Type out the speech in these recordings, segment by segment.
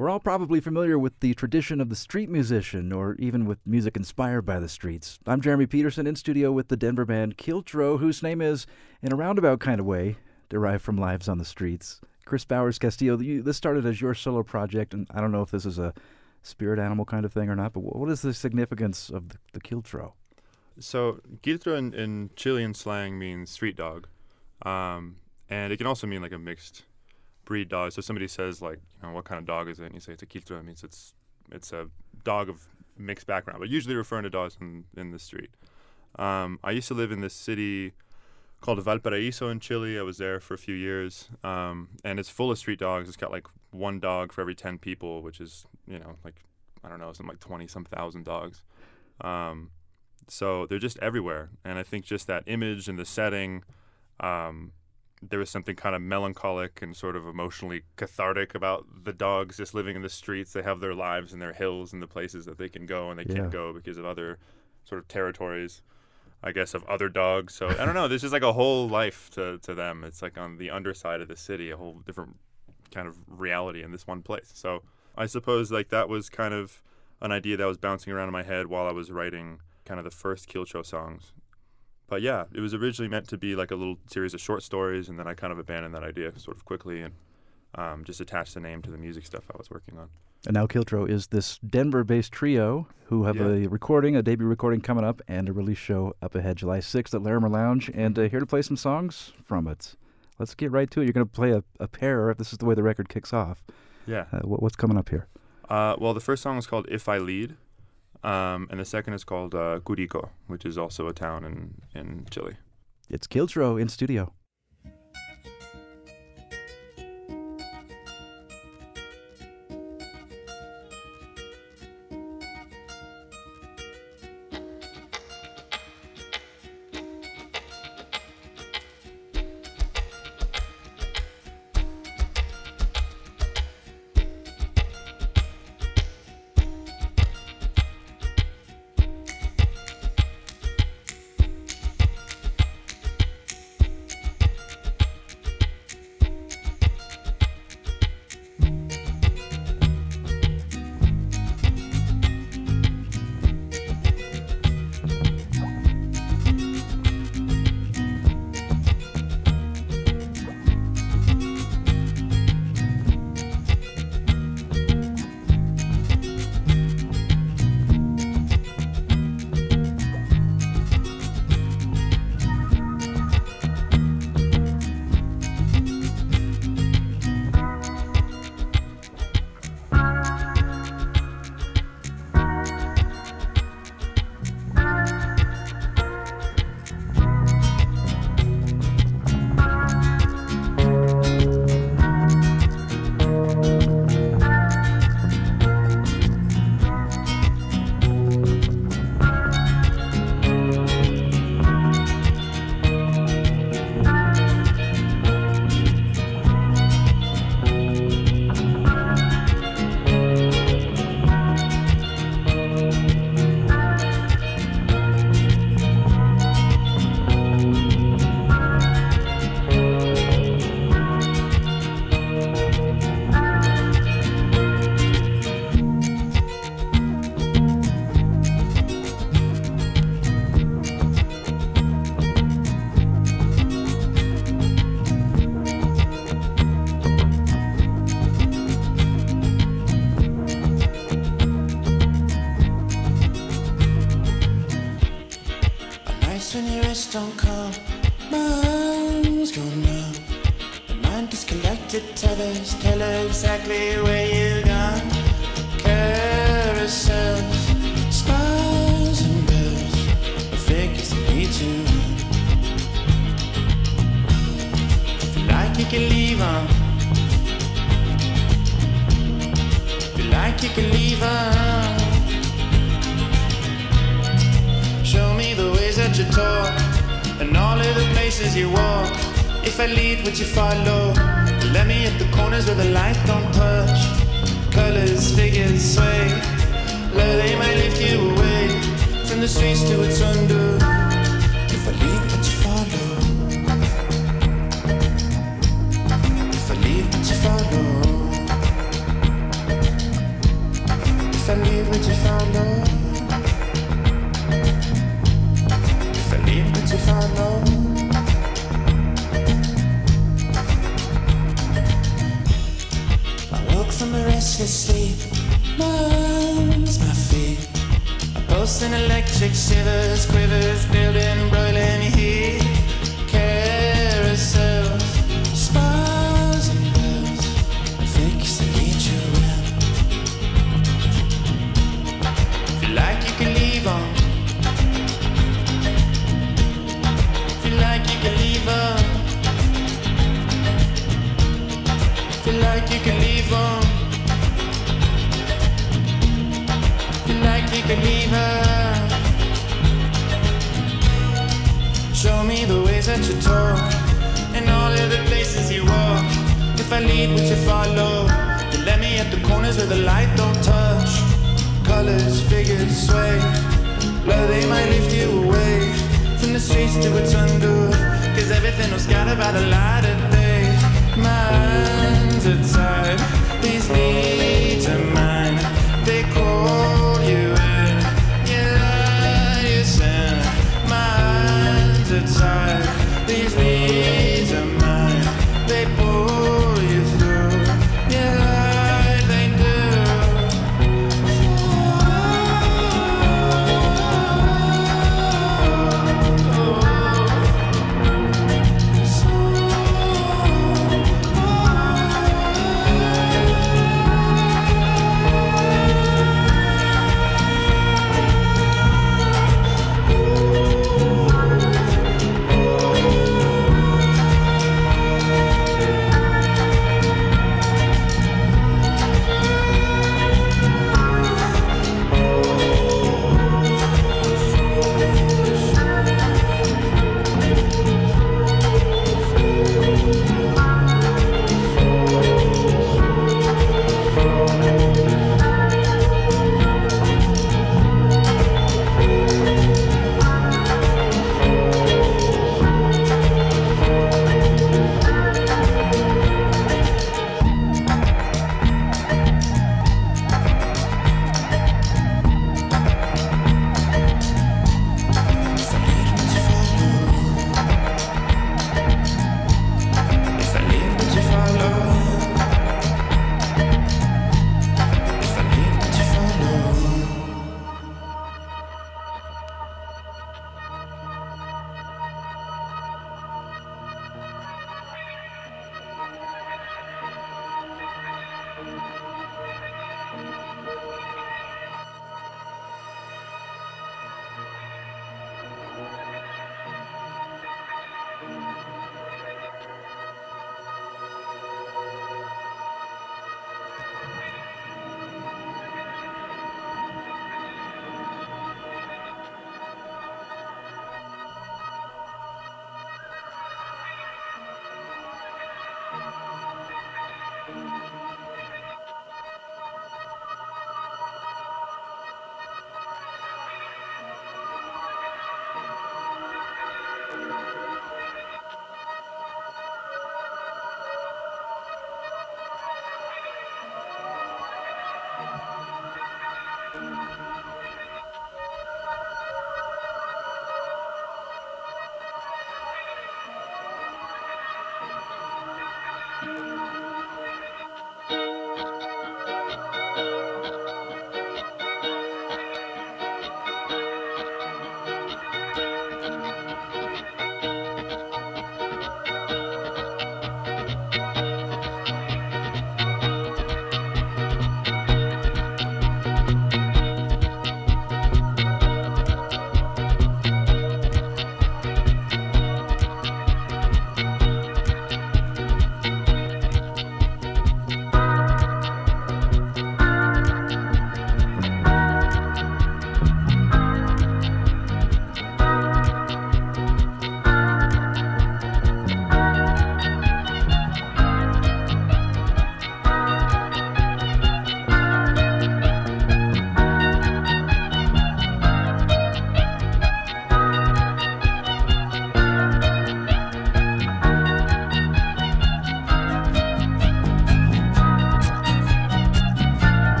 We're all probably familiar with the tradition of the street musician, or even with music inspired by the streets. I'm Jeremy Peterson in studio with the Denver band Kiltro, whose name is, in a roundabout kind of way, derived from Lives on the Streets. Chris Bowers Castillo, you, this started as your solo project, and I don't know if this is a spirit animal kind of thing or not, but what is the significance of the, the Kiltro? So, Kiltro in, in Chilean slang means street dog, um, and it can also mean like a mixed breed dog. So somebody says like, you know, what kind of dog is it? And you say it's a quiltro. It means it's it's a dog of mixed background, but usually referring to dogs in in the street. Um, I used to live in this city called Valparaiso in Chile. I was there for a few years, um, and it's full of street dogs. It's got like one dog for every ten people, which is you know like I don't know, something like twenty some thousand dogs. Um, so they're just everywhere, and I think just that image and the setting. Um, there was something kind of melancholic and sort of emotionally cathartic about the dogs just living in the streets. They have their lives and their hills and the places that they can go and they yeah. can't go because of other sort of territories, I guess, of other dogs. So I don't know. There's just like a whole life to, to them. It's like on the underside of the city, a whole different kind of reality in this one place. So I suppose like that was kind of an idea that was bouncing around in my head while I was writing kind of the first Kiltro songs but yeah, it was originally meant to be like a little series of short stories, and then I kind of abandoned that idea sort of quickly and um, just attached the name to the music stuff I was working on. And now Kiltro is this Denver-based trio who have yeah. a recording, a debut recording coming up, and a release show up ahead July 6th at Larimer Lounge, and uh, here to play some songs from it. Let's get right to it. You're going to play a, a pair. If this is the way the record kicks off. Yeah. Uh, what, what's coming up here? Uh, well, the first song is called "If I Lead." Um, and the second is called uh, Curicó, which is also a town in, in Chile. It's Kiltro in studio. can. Show me the ways that you talk and all of the places you walk. If I lead, would you follow? Let me at the corners where the light don't touch. Colors, figures sway. Love, they might lift you away from the streets to its under. Electric shivers, quivers, building, her. Show me the ways that you talk and all of the places you walk. If I lead, would you follow? You let me at the corners where the light don't touch. Colors, figures sway. Love, they might lift you away from the streets to its undoing. Cause everything was scattered by the light of day. My hands are tied. These needs are hands are tied.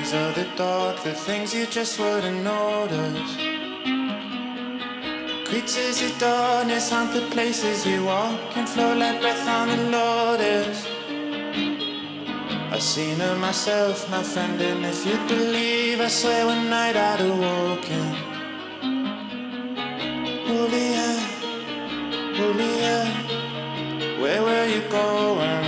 Legs of the dog, the things you just wouldn't notice. Creatures of darkness haunt the places you walk and flow like breath on the lotus. I've seen her myself, my friend, and if you believe, I swear one night I'd awoken. Julia, Julia, where were you going?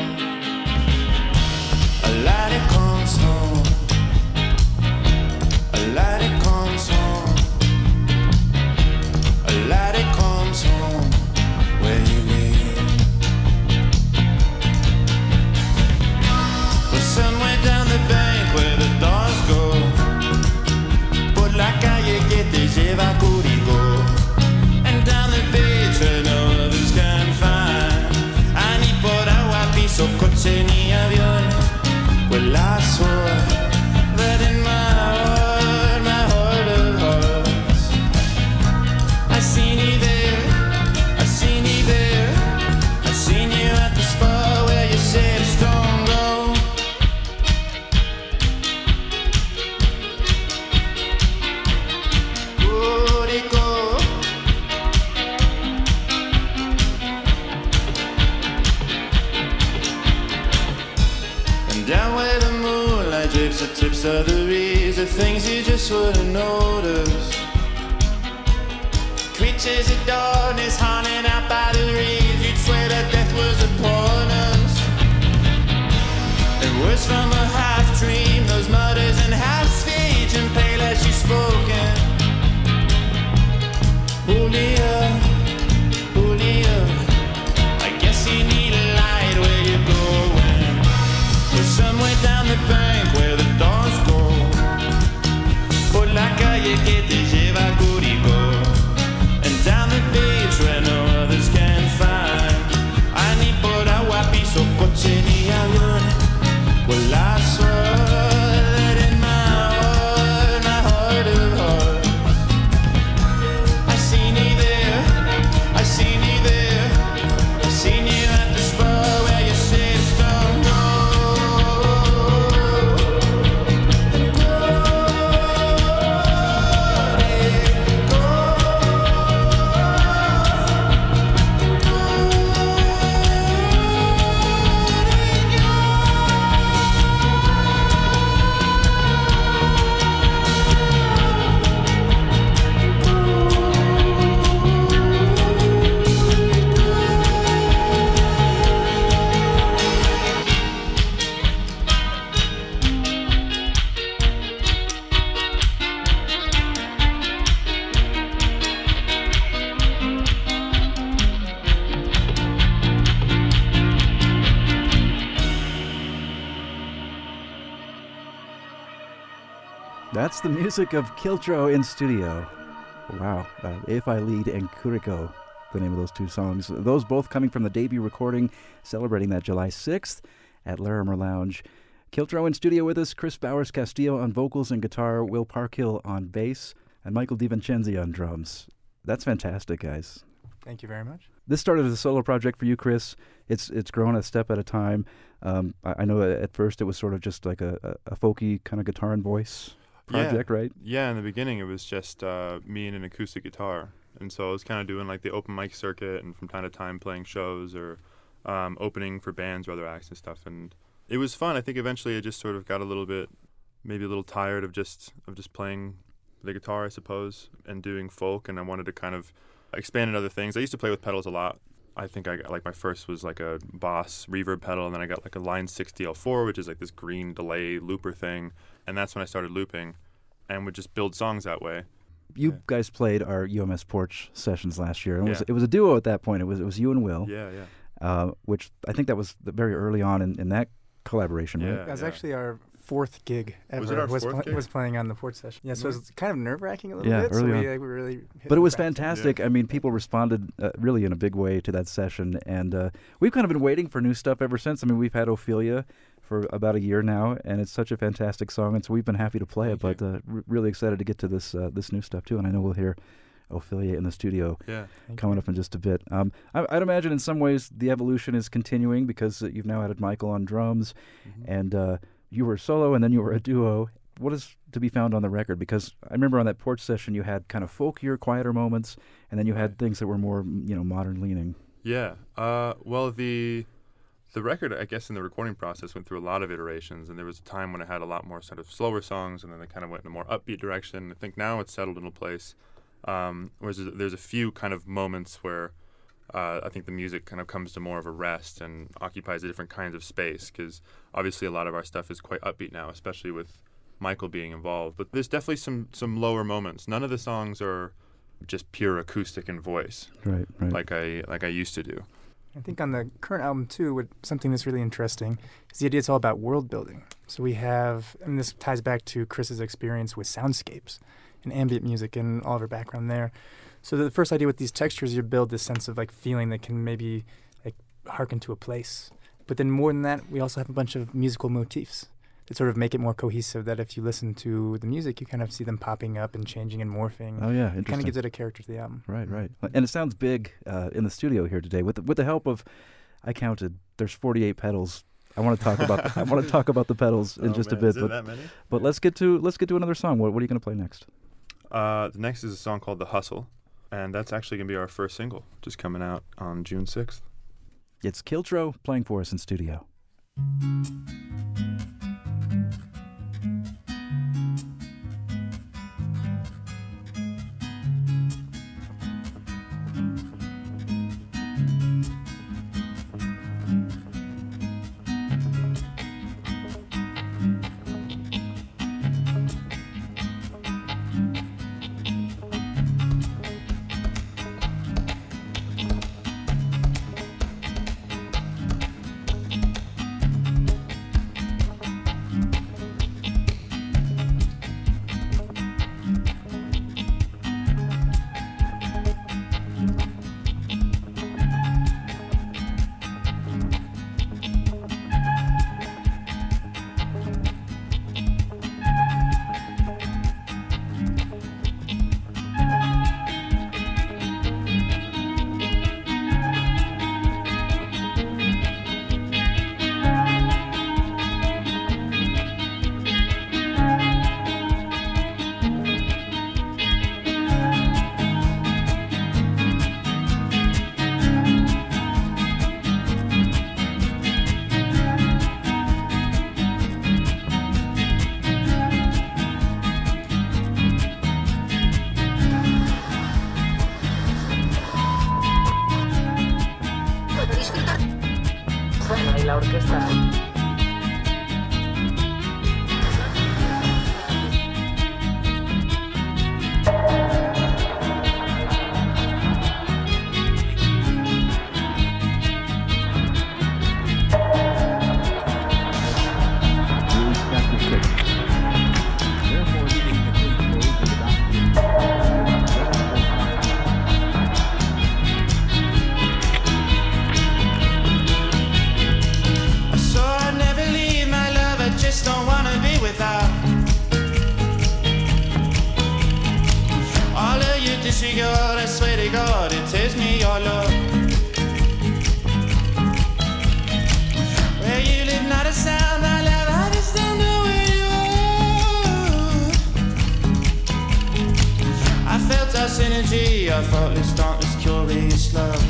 That's the music of Kiltro in studio. Wow. Uh, if I Lead and Curicó, the name of those two songs. Those both coming from the debut recording celebrating that July 6th at Larimer Lounge. Kiltro in studio with us, Chris Bowers Castillo on vocals and guitar, Will Parkhill on bass, and Michael DiVincenzi on drums. That's fantastic, guys. Thank you very much. This started as a solo project for you, Chris. It's it's grown a step at a time. Um, I, I know at first it was sort of just like a, a, a folky kind of guitar and voice project, yeah. right? Yeah, in the beginning it was just uh, me and an acoustic guitar, and so I was kind of doing like the open mic circuit, and from time to time playing shows or um, opening for bands or other acts and stuff, and it was fun. I think eventually I just sort of got a little bit, maybe a little tired of just of just playing the guitar, I suppose, and doing folk, and I wanted to kind of expand into other things. I used to play with pedals a lot. I think I got like my first was like a Boss reverb pedal, and then I got like a Line 6 DL4, which is like this green delay looper thing, and that's when I started looping, and would just build songs that way. You Yeah. guys played our UMS Porch sessions last year, and it was Yeah. it was a duo at that point. It was it was you and Will, Yeah, yeah. uh, which I think that was very early on in, in that collaboration, right? Yeah. That was actually our fourth gig ever. Was it our was, fourth pla- gig? was playing on the porch session. Yeah, so it was kind of nerve wracking a little Yeah, bit. So early we, on. like, we really. hit But it the was back- fantastic. I mean, people responded uh, really in a big way to that session, and uh, we've kind of been waiting for new stuff ever since. I mean, we've had Ophelia for about a year now, and it's such a fantastic song, and so we've been happy to play Thank it. But uh, r- really excited to get to this uh, this new stuff too, and I know we'll hear Ophelia in the studio Yeah. Coming up in just a bit. Um, I, I'd imagine in some ways the evolution is continuing because uh, you've now added Michael on drums, Mhm. and uh, you were solo and then you were a duo. What is to be found on the record? Because I remember on that porch session you had kind of folkier, quieter moments, and then you had things that were more, you know, modern leaning. Yeah. Uh, well, the the record, I guess, in the recording process went through a lot of iterations, and there was a time when it had a lot more sort of slower songs, and then they kind of went in a more upbeat direction. I think now it's settled into a place. Um, whereas there's- there's a few kind of moments where uh, I think the music kind of comes to more of a rest and occupies a different kinds of space because obviously a lot of our stuff is quite upbeat now, especially with Michael being involved. But there's definitely some some lower moments. None of the songs are just pure acoustic and voice Right, right. like I like I used to do. I think on the current album too, what something that's really interesting is the idea it's all about world building. So we have, and this ties back to Chris's experience with soundscapes and ambient music and all of her background there. So the first idea with these textures, you build this sense of like feeling that can maybe like harken to a place. But then more than that, we also have a bunch of musical motifs that sort of make it more cohesive. That if you listen to the music, you kind of see them popping up and changing and morphing. oh yeah, it kind of gives it a character to the album. Right, right. And it sounds big uh, in the studio here today. With the, with the help of, I counted. There's 48 pedals. I want to talk about. I want to talk about the pedals in just a bit. But many? but let's get to let's get to another song. What what are you going to play next? Uh, the next is a song called "The Hustle," and that's actually gonna be our first single, just coming out on June sixth. It's Kiltro playing for us in studio. Felt our faultless, dauntless, curious love.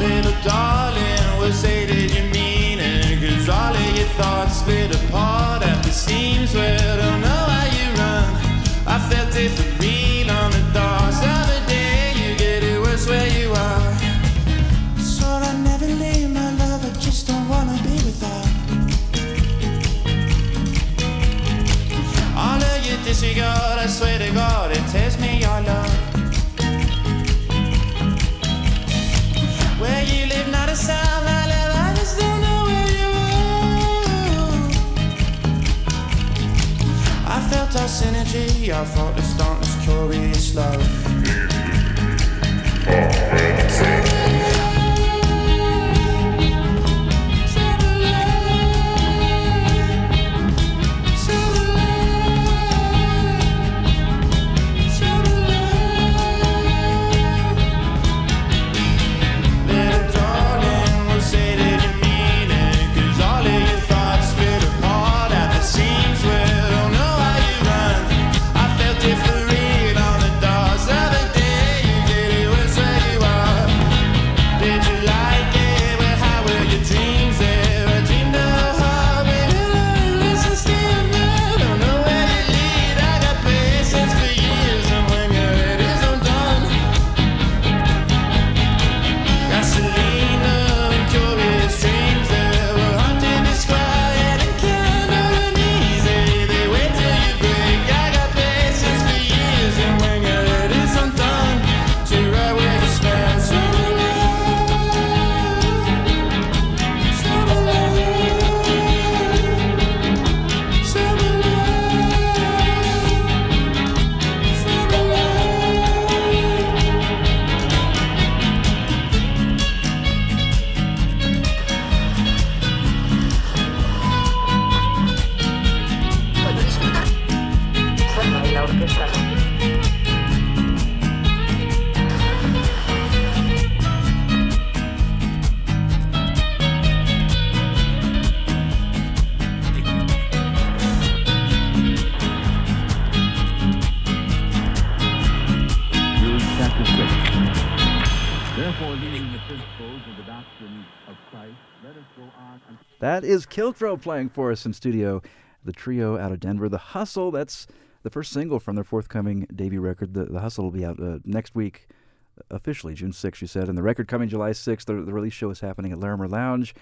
Little darling, what say that you mean it? Cause all of your thoughts split apart at the seams where I don't know how you run. I felt it for real I our synergy, our faultless, dauntless, curious love. Little That is Kiltro playing for us in studio. The trio out of Denver. The Hustle, that's the first single from their forthcoming debut record. The, the Hustle will be out uh, next week, officially, June 6th, you said. And the record coming July 6th. The, the release show is happening at Larimer Lounge.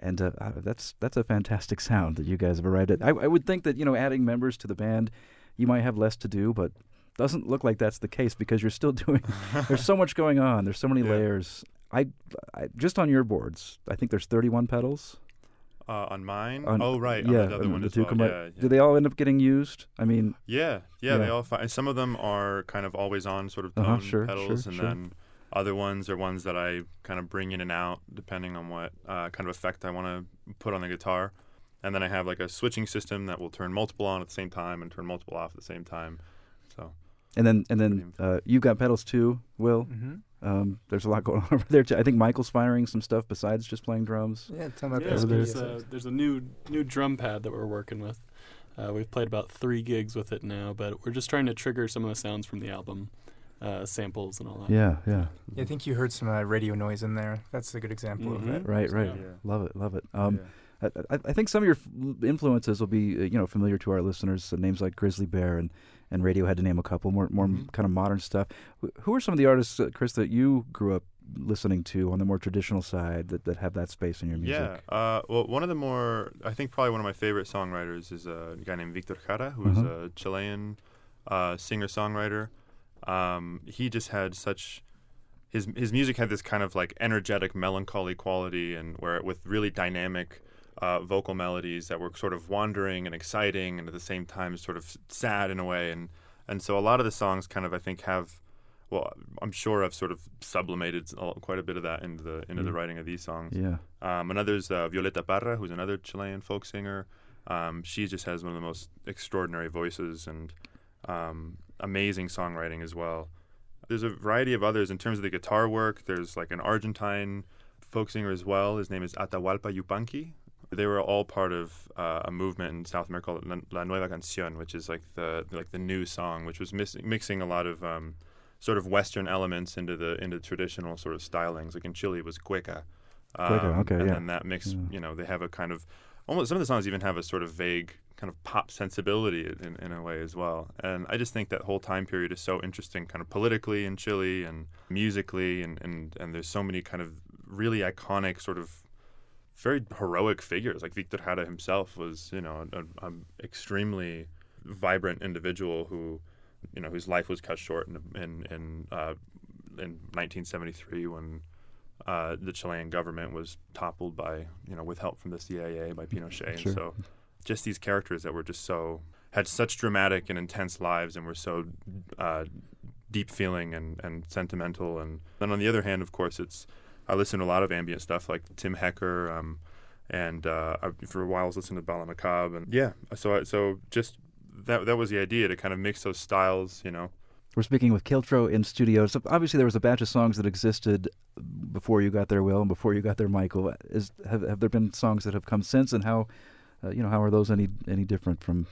And uh, uh, that's that's a fantastic sound that you guys have arrived at. I, I would think that, you know, adding members to the band, you might have less to do, but doesn't look like that's the case because you're still doing. there's so much going on. There's so many Yeah. layers. I, I just on your boards. I think there's 31 pedals. Uh, on mine? On- oh, right. Yeah, on the other one the as two well. combined- Yeah, yeah. Do they all end up getting used? I mean, Yeah, yeah, they all find. Some of them are kind of always on sort of Uh-huh, tone sure, pedals, sure, and sure. then other ones are ones that I kind of bring in and out depending on what uh, kind of effect I want to put on the guitar. And then I have like a switching system that will turn multiple on at the same time and turn multiple off at the same time. So and then and then uh, you've got pedals too, Will. Mm-hmm. Um, there's a lot going on over there too. I think Michael's firing some stuff besides just playing drums. Yeah, tell me about Yeah, that. there's, a, there's a new new drum pad that we're working with. Uh, we've played about three gigs with it now, but we're just trying to trigger some of the sounds from the album, uh, samples and all that. Yeah, yeah. Yeah, I think you heard some uh, radio noise in there. That's a good example of Mhm. it. Right, right. Yeah. Love it, love it. Um, yeah. I, I, I think some of your f- influences will be, uh, you know, familiar to our listeners. Uh, names like Grizzly Bear and, and Radiohead, to name a couple. More, more Mhm. kind of modern stuff. Who are some of the artists, uh, Chris, that you grew up listening to on the more traditional side that, that have that space in your music? Yeah. Uh, well, one of the more, I think probably one of my favorite songwriters is a guy named Victor Jara, who's Uh-huh. a Chilean uh, singer songwriter. Um, he just had such his his music had this kind of like energetic, melancholy quality, and where with really dynamic. Uh, vocal melodies that were sort of wandering and exciting, and at the same time sort of sad in a way, and and so a lot of the songs kind of I think have, well, I'm sure I've sort of sublimated quite a bit of that into the into the Mm. writing of these songs. Yeah. Um, another's uh, Violeta Parra, who's another Chilean folk singer. Um, she just has one of the most extraordinary voices and um, amazing songwriting as well. There's a variety of others in terms of the guitar work. There's like an Argentine folk singer as well. His name is Atahualpa Yupanqui. They were all part of uh, a movement in South America called La, Nueva Canción, which is like the like the new song, which was mis- mixing a lot of um, sort of Western elements into the into traditional sort of stylings. Like in Chile, it was cueca. Cueca, okay, and yeah. then that mix, Yeah. you know, they have a kind of almost some of the songs even have a sort of vague kind of pop sensibility in, in a way as well. And I just think that whole time period is so interesting, kind of politically in Chile and musically, and and and there's so many kind of really iconic sort of very heroic figures. Like Victor Jara himself was, you know, an extremely vibrant individual who, you know, whose life was cut short in in in, uh, in 1973 when uh, the Chilean government was toppled by, you know, with help from the CIA by Pinochet. Sure. And so, just these characters that were just so had such dramatic and intense lives and were so uh, deep feeling and, and sentimental. And then on the other hand, of course, it's I listen to a lot of ambient stuff like Tim Hecker, um, and uh, I, for a while I was listening to Balam Acab, and yeah, so I, so just that that was the idea to kind of mix those styles, you know. We're speaking with Kiltro in studio. So obviously there was a batch of songs that existed before you got there, Will, and before you got there, Michael. Is have have there been songs that have come since, and how, uh, you know, how are those any any different from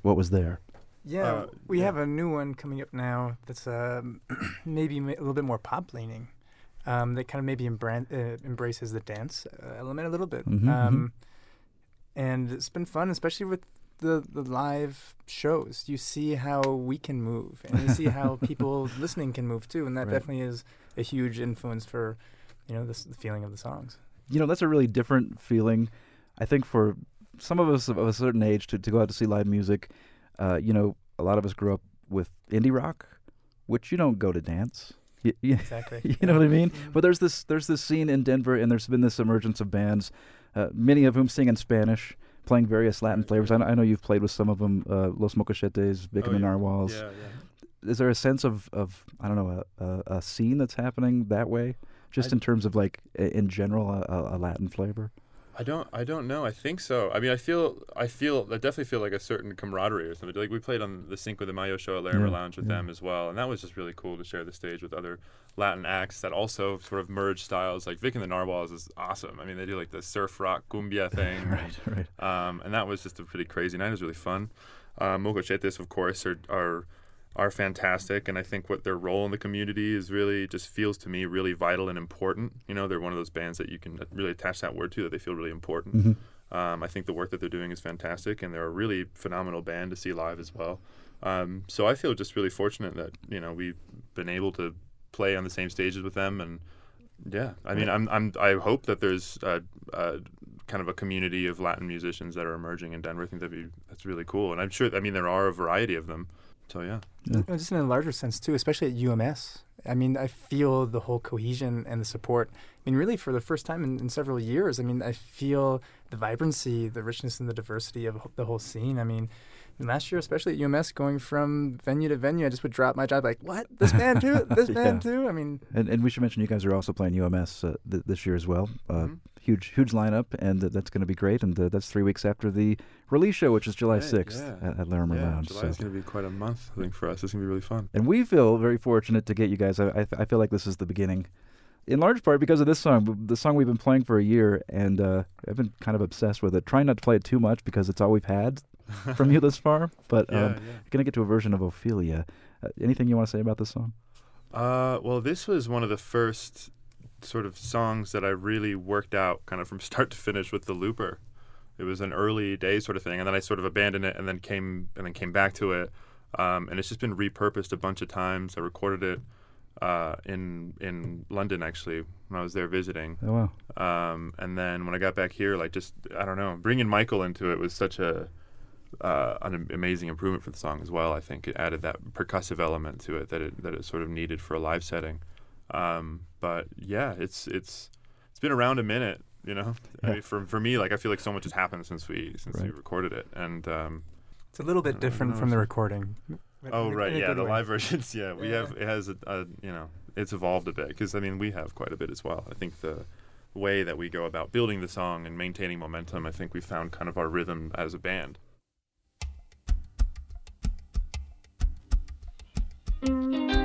what was there? Yeah, Uh, we yeah. have a new one coming up now that's um, maybe a little bit more pop leaning. Um, that kind of maybe uh, embraces the dance uh, element a little bit. Mhm, mhm. um, and it's been fun, especially with the, the live shows. You see how we can move, and you see how people listening can move too, and that Right. definitely is a huge influence for you know this, the feeling of the songs. You know, that's a really different feeling. I think for some of us of a certain age to, to go out to see live music, uh, you know, a lot of us grew up with indie rock, which you don't go to dance. Y- y- Exactly. you know what I mean? But there's this there's this scene in Denver, and there's been this emergence of bands, uh, many of whom sing in Spanish, playing various Latin flavors. I, know, I know you've played with some of them, uh, Los Mocochetes, Vic Oh, and the yeah. Narwhals. Yeah, yeah. Is there a sense of, of I don't know a, a, a scene that's happening that way, just I- in terms of like i- in general a, a, a Latin flavor? I don't. I don't know. I think so. I mean, I feel. I feel. I definitely feel like a certain camaraderie or something. Like we played on the Cinco de Mayo show at Larimer Yeah, Lounge with yeah. them as well, and that was just really cool to share the stage with other Latin acts that also sort of merge styles. Like Vic and the Narwhals is awesome. I mean, they do like the surf rock cumbia thing, right, right. um, and that was just a pretty crazy night. It was really fun. Uh, Mocochetes, of course, are, are are fantastic, and I think what their role in the community is really just feels to me really vital and important. You know, they're one of those bands that you can really attach that word to that they feel really important. Mhm. Um, I think the work that they're doing is fantastic, and they're a really phenomenal band to see live as well. Um, so I feel just really fortunate that you know we've been able to play on the same stages with them, and yeah, I mean, I'm, I'm I hope that there's a, a kind of a community of Latin musicians that are emerging in Denver. I think that'd be that's really cool, and I'm sure. I mean, there are a variety of them. So yeah, Uh, Just in a larger sense too, especially at UMS. I mean, I feel the whole cohesion and the support. I mean, really, for the first time in, in several years, I mean, I feel the vibrancy, the richness, and the diversity of the whole scene. I mean, last year, especially at UMS, going from venue to venue, I just would drop my job like, "What? This band too? This band too?" I mean, And, and we should mention you guys are also playing UMS uh, th- this year as well. Uh, Mhm. Huge, huge lineup, and uh, that's going to be great. And uh, that's three weeks after the release show, which is July Right, 6th yeah. at, at Larimer yeah. Lounge. July so. is going to be quite a month, I think, for us. It's going to be really fun. And we feel very fortunate to get you guys. I, I, I feel like this is the beginning, in large part because of this song, the song we've been playing for a year, and uh, I've been kind of obsessed with it. Trying not to play it too much because it's all we've had from you this far. But yeah, um, yeah. gonna get to a version of Ophelia. Uh, anything you want to say about this song? Uh, well, this was one of the first sort of songs that I really worked out kind of from start to finish with the looper. It was an early day sort of thing, and then I sort of abandoned it, and then came and then came back to it, um, and it's just been repurposed a bunch of times. I recorded it uh, in in London actually when I was there visiting, Oh wow. um, and then when I got back here, like just I don't know, bringing Michael into it was such a uh, an amazing improvement for the song as well. I think it added that percussive element to it that it that it sort of needed for a live setting. Um, but yeah, it's it's it's been around a minute, you know. I mean, for for me, like I feel like so much has happened since we since we recorded it, and um, it's a little bit different from the recording. oh in right, in yeah, the way. live versions, yeah, we Yeah. have it has a, a you know it's evolved a bit because I mean we have quite a bit as well. I think the way that we go about building the song and maintaining momentum, I think we found kind of our rhythm as a band. I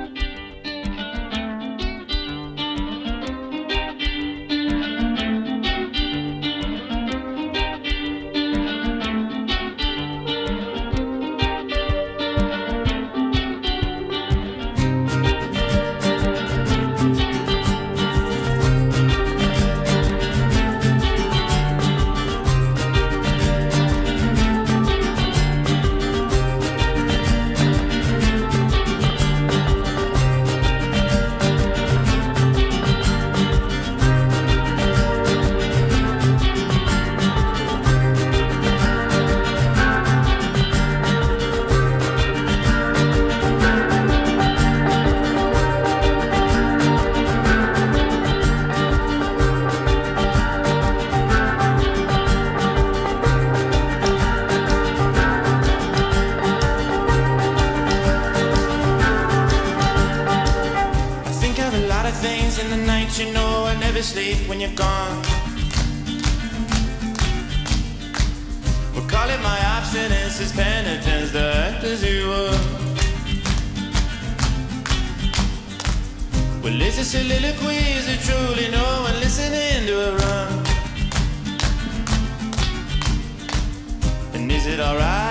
Well, is it truly no one listening to run? And is it alright,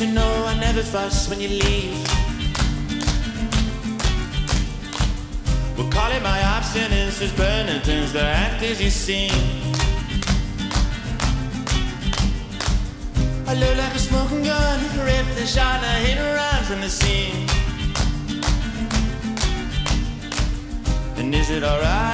when you know I never fuss when you leave. We'll call it my abstinence, as penitence, the act as you seem. I look like a smoking gun, ripped and shot, and I hit run from the scene. And is it alright,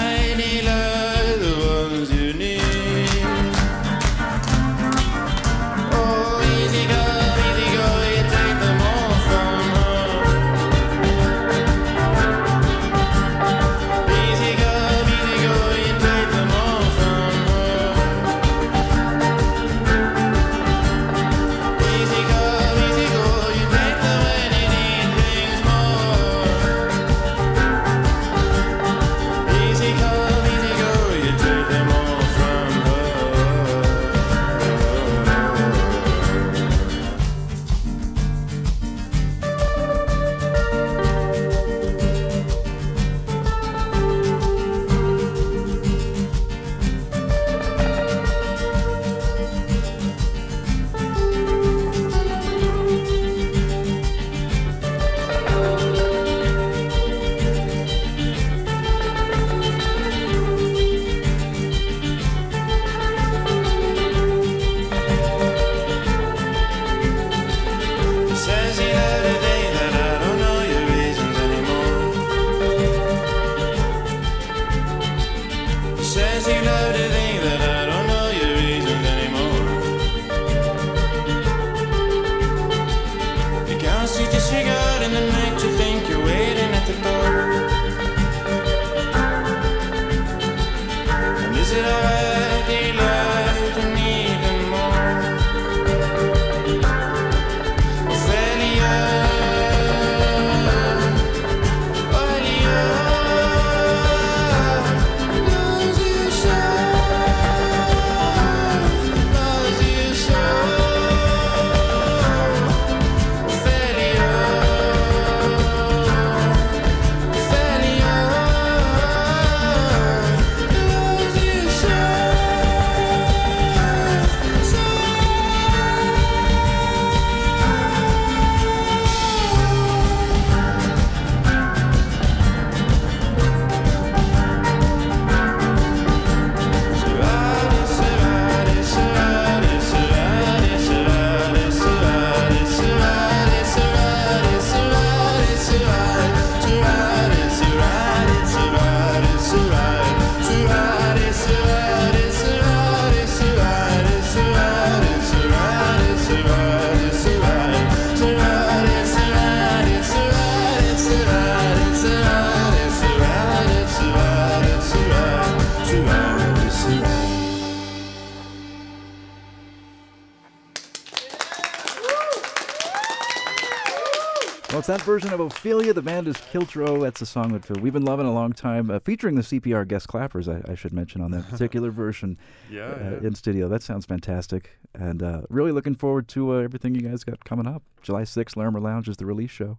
version of Ophelia. The band is Kiltro. That's a song that we've been loving a long time, uh, featuring the CPR guest clappers, I, I should mention, on that particular version Yeah, uh, yeah. in studio. That sounds fantastic. And uh, really looking forward to uh, everything you guys got coming up. July 6th, Larimer Lounge is the release show.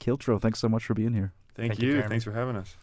Kiltro, thanks so much for being here. Thank, Thank you, you. Thanks for having us.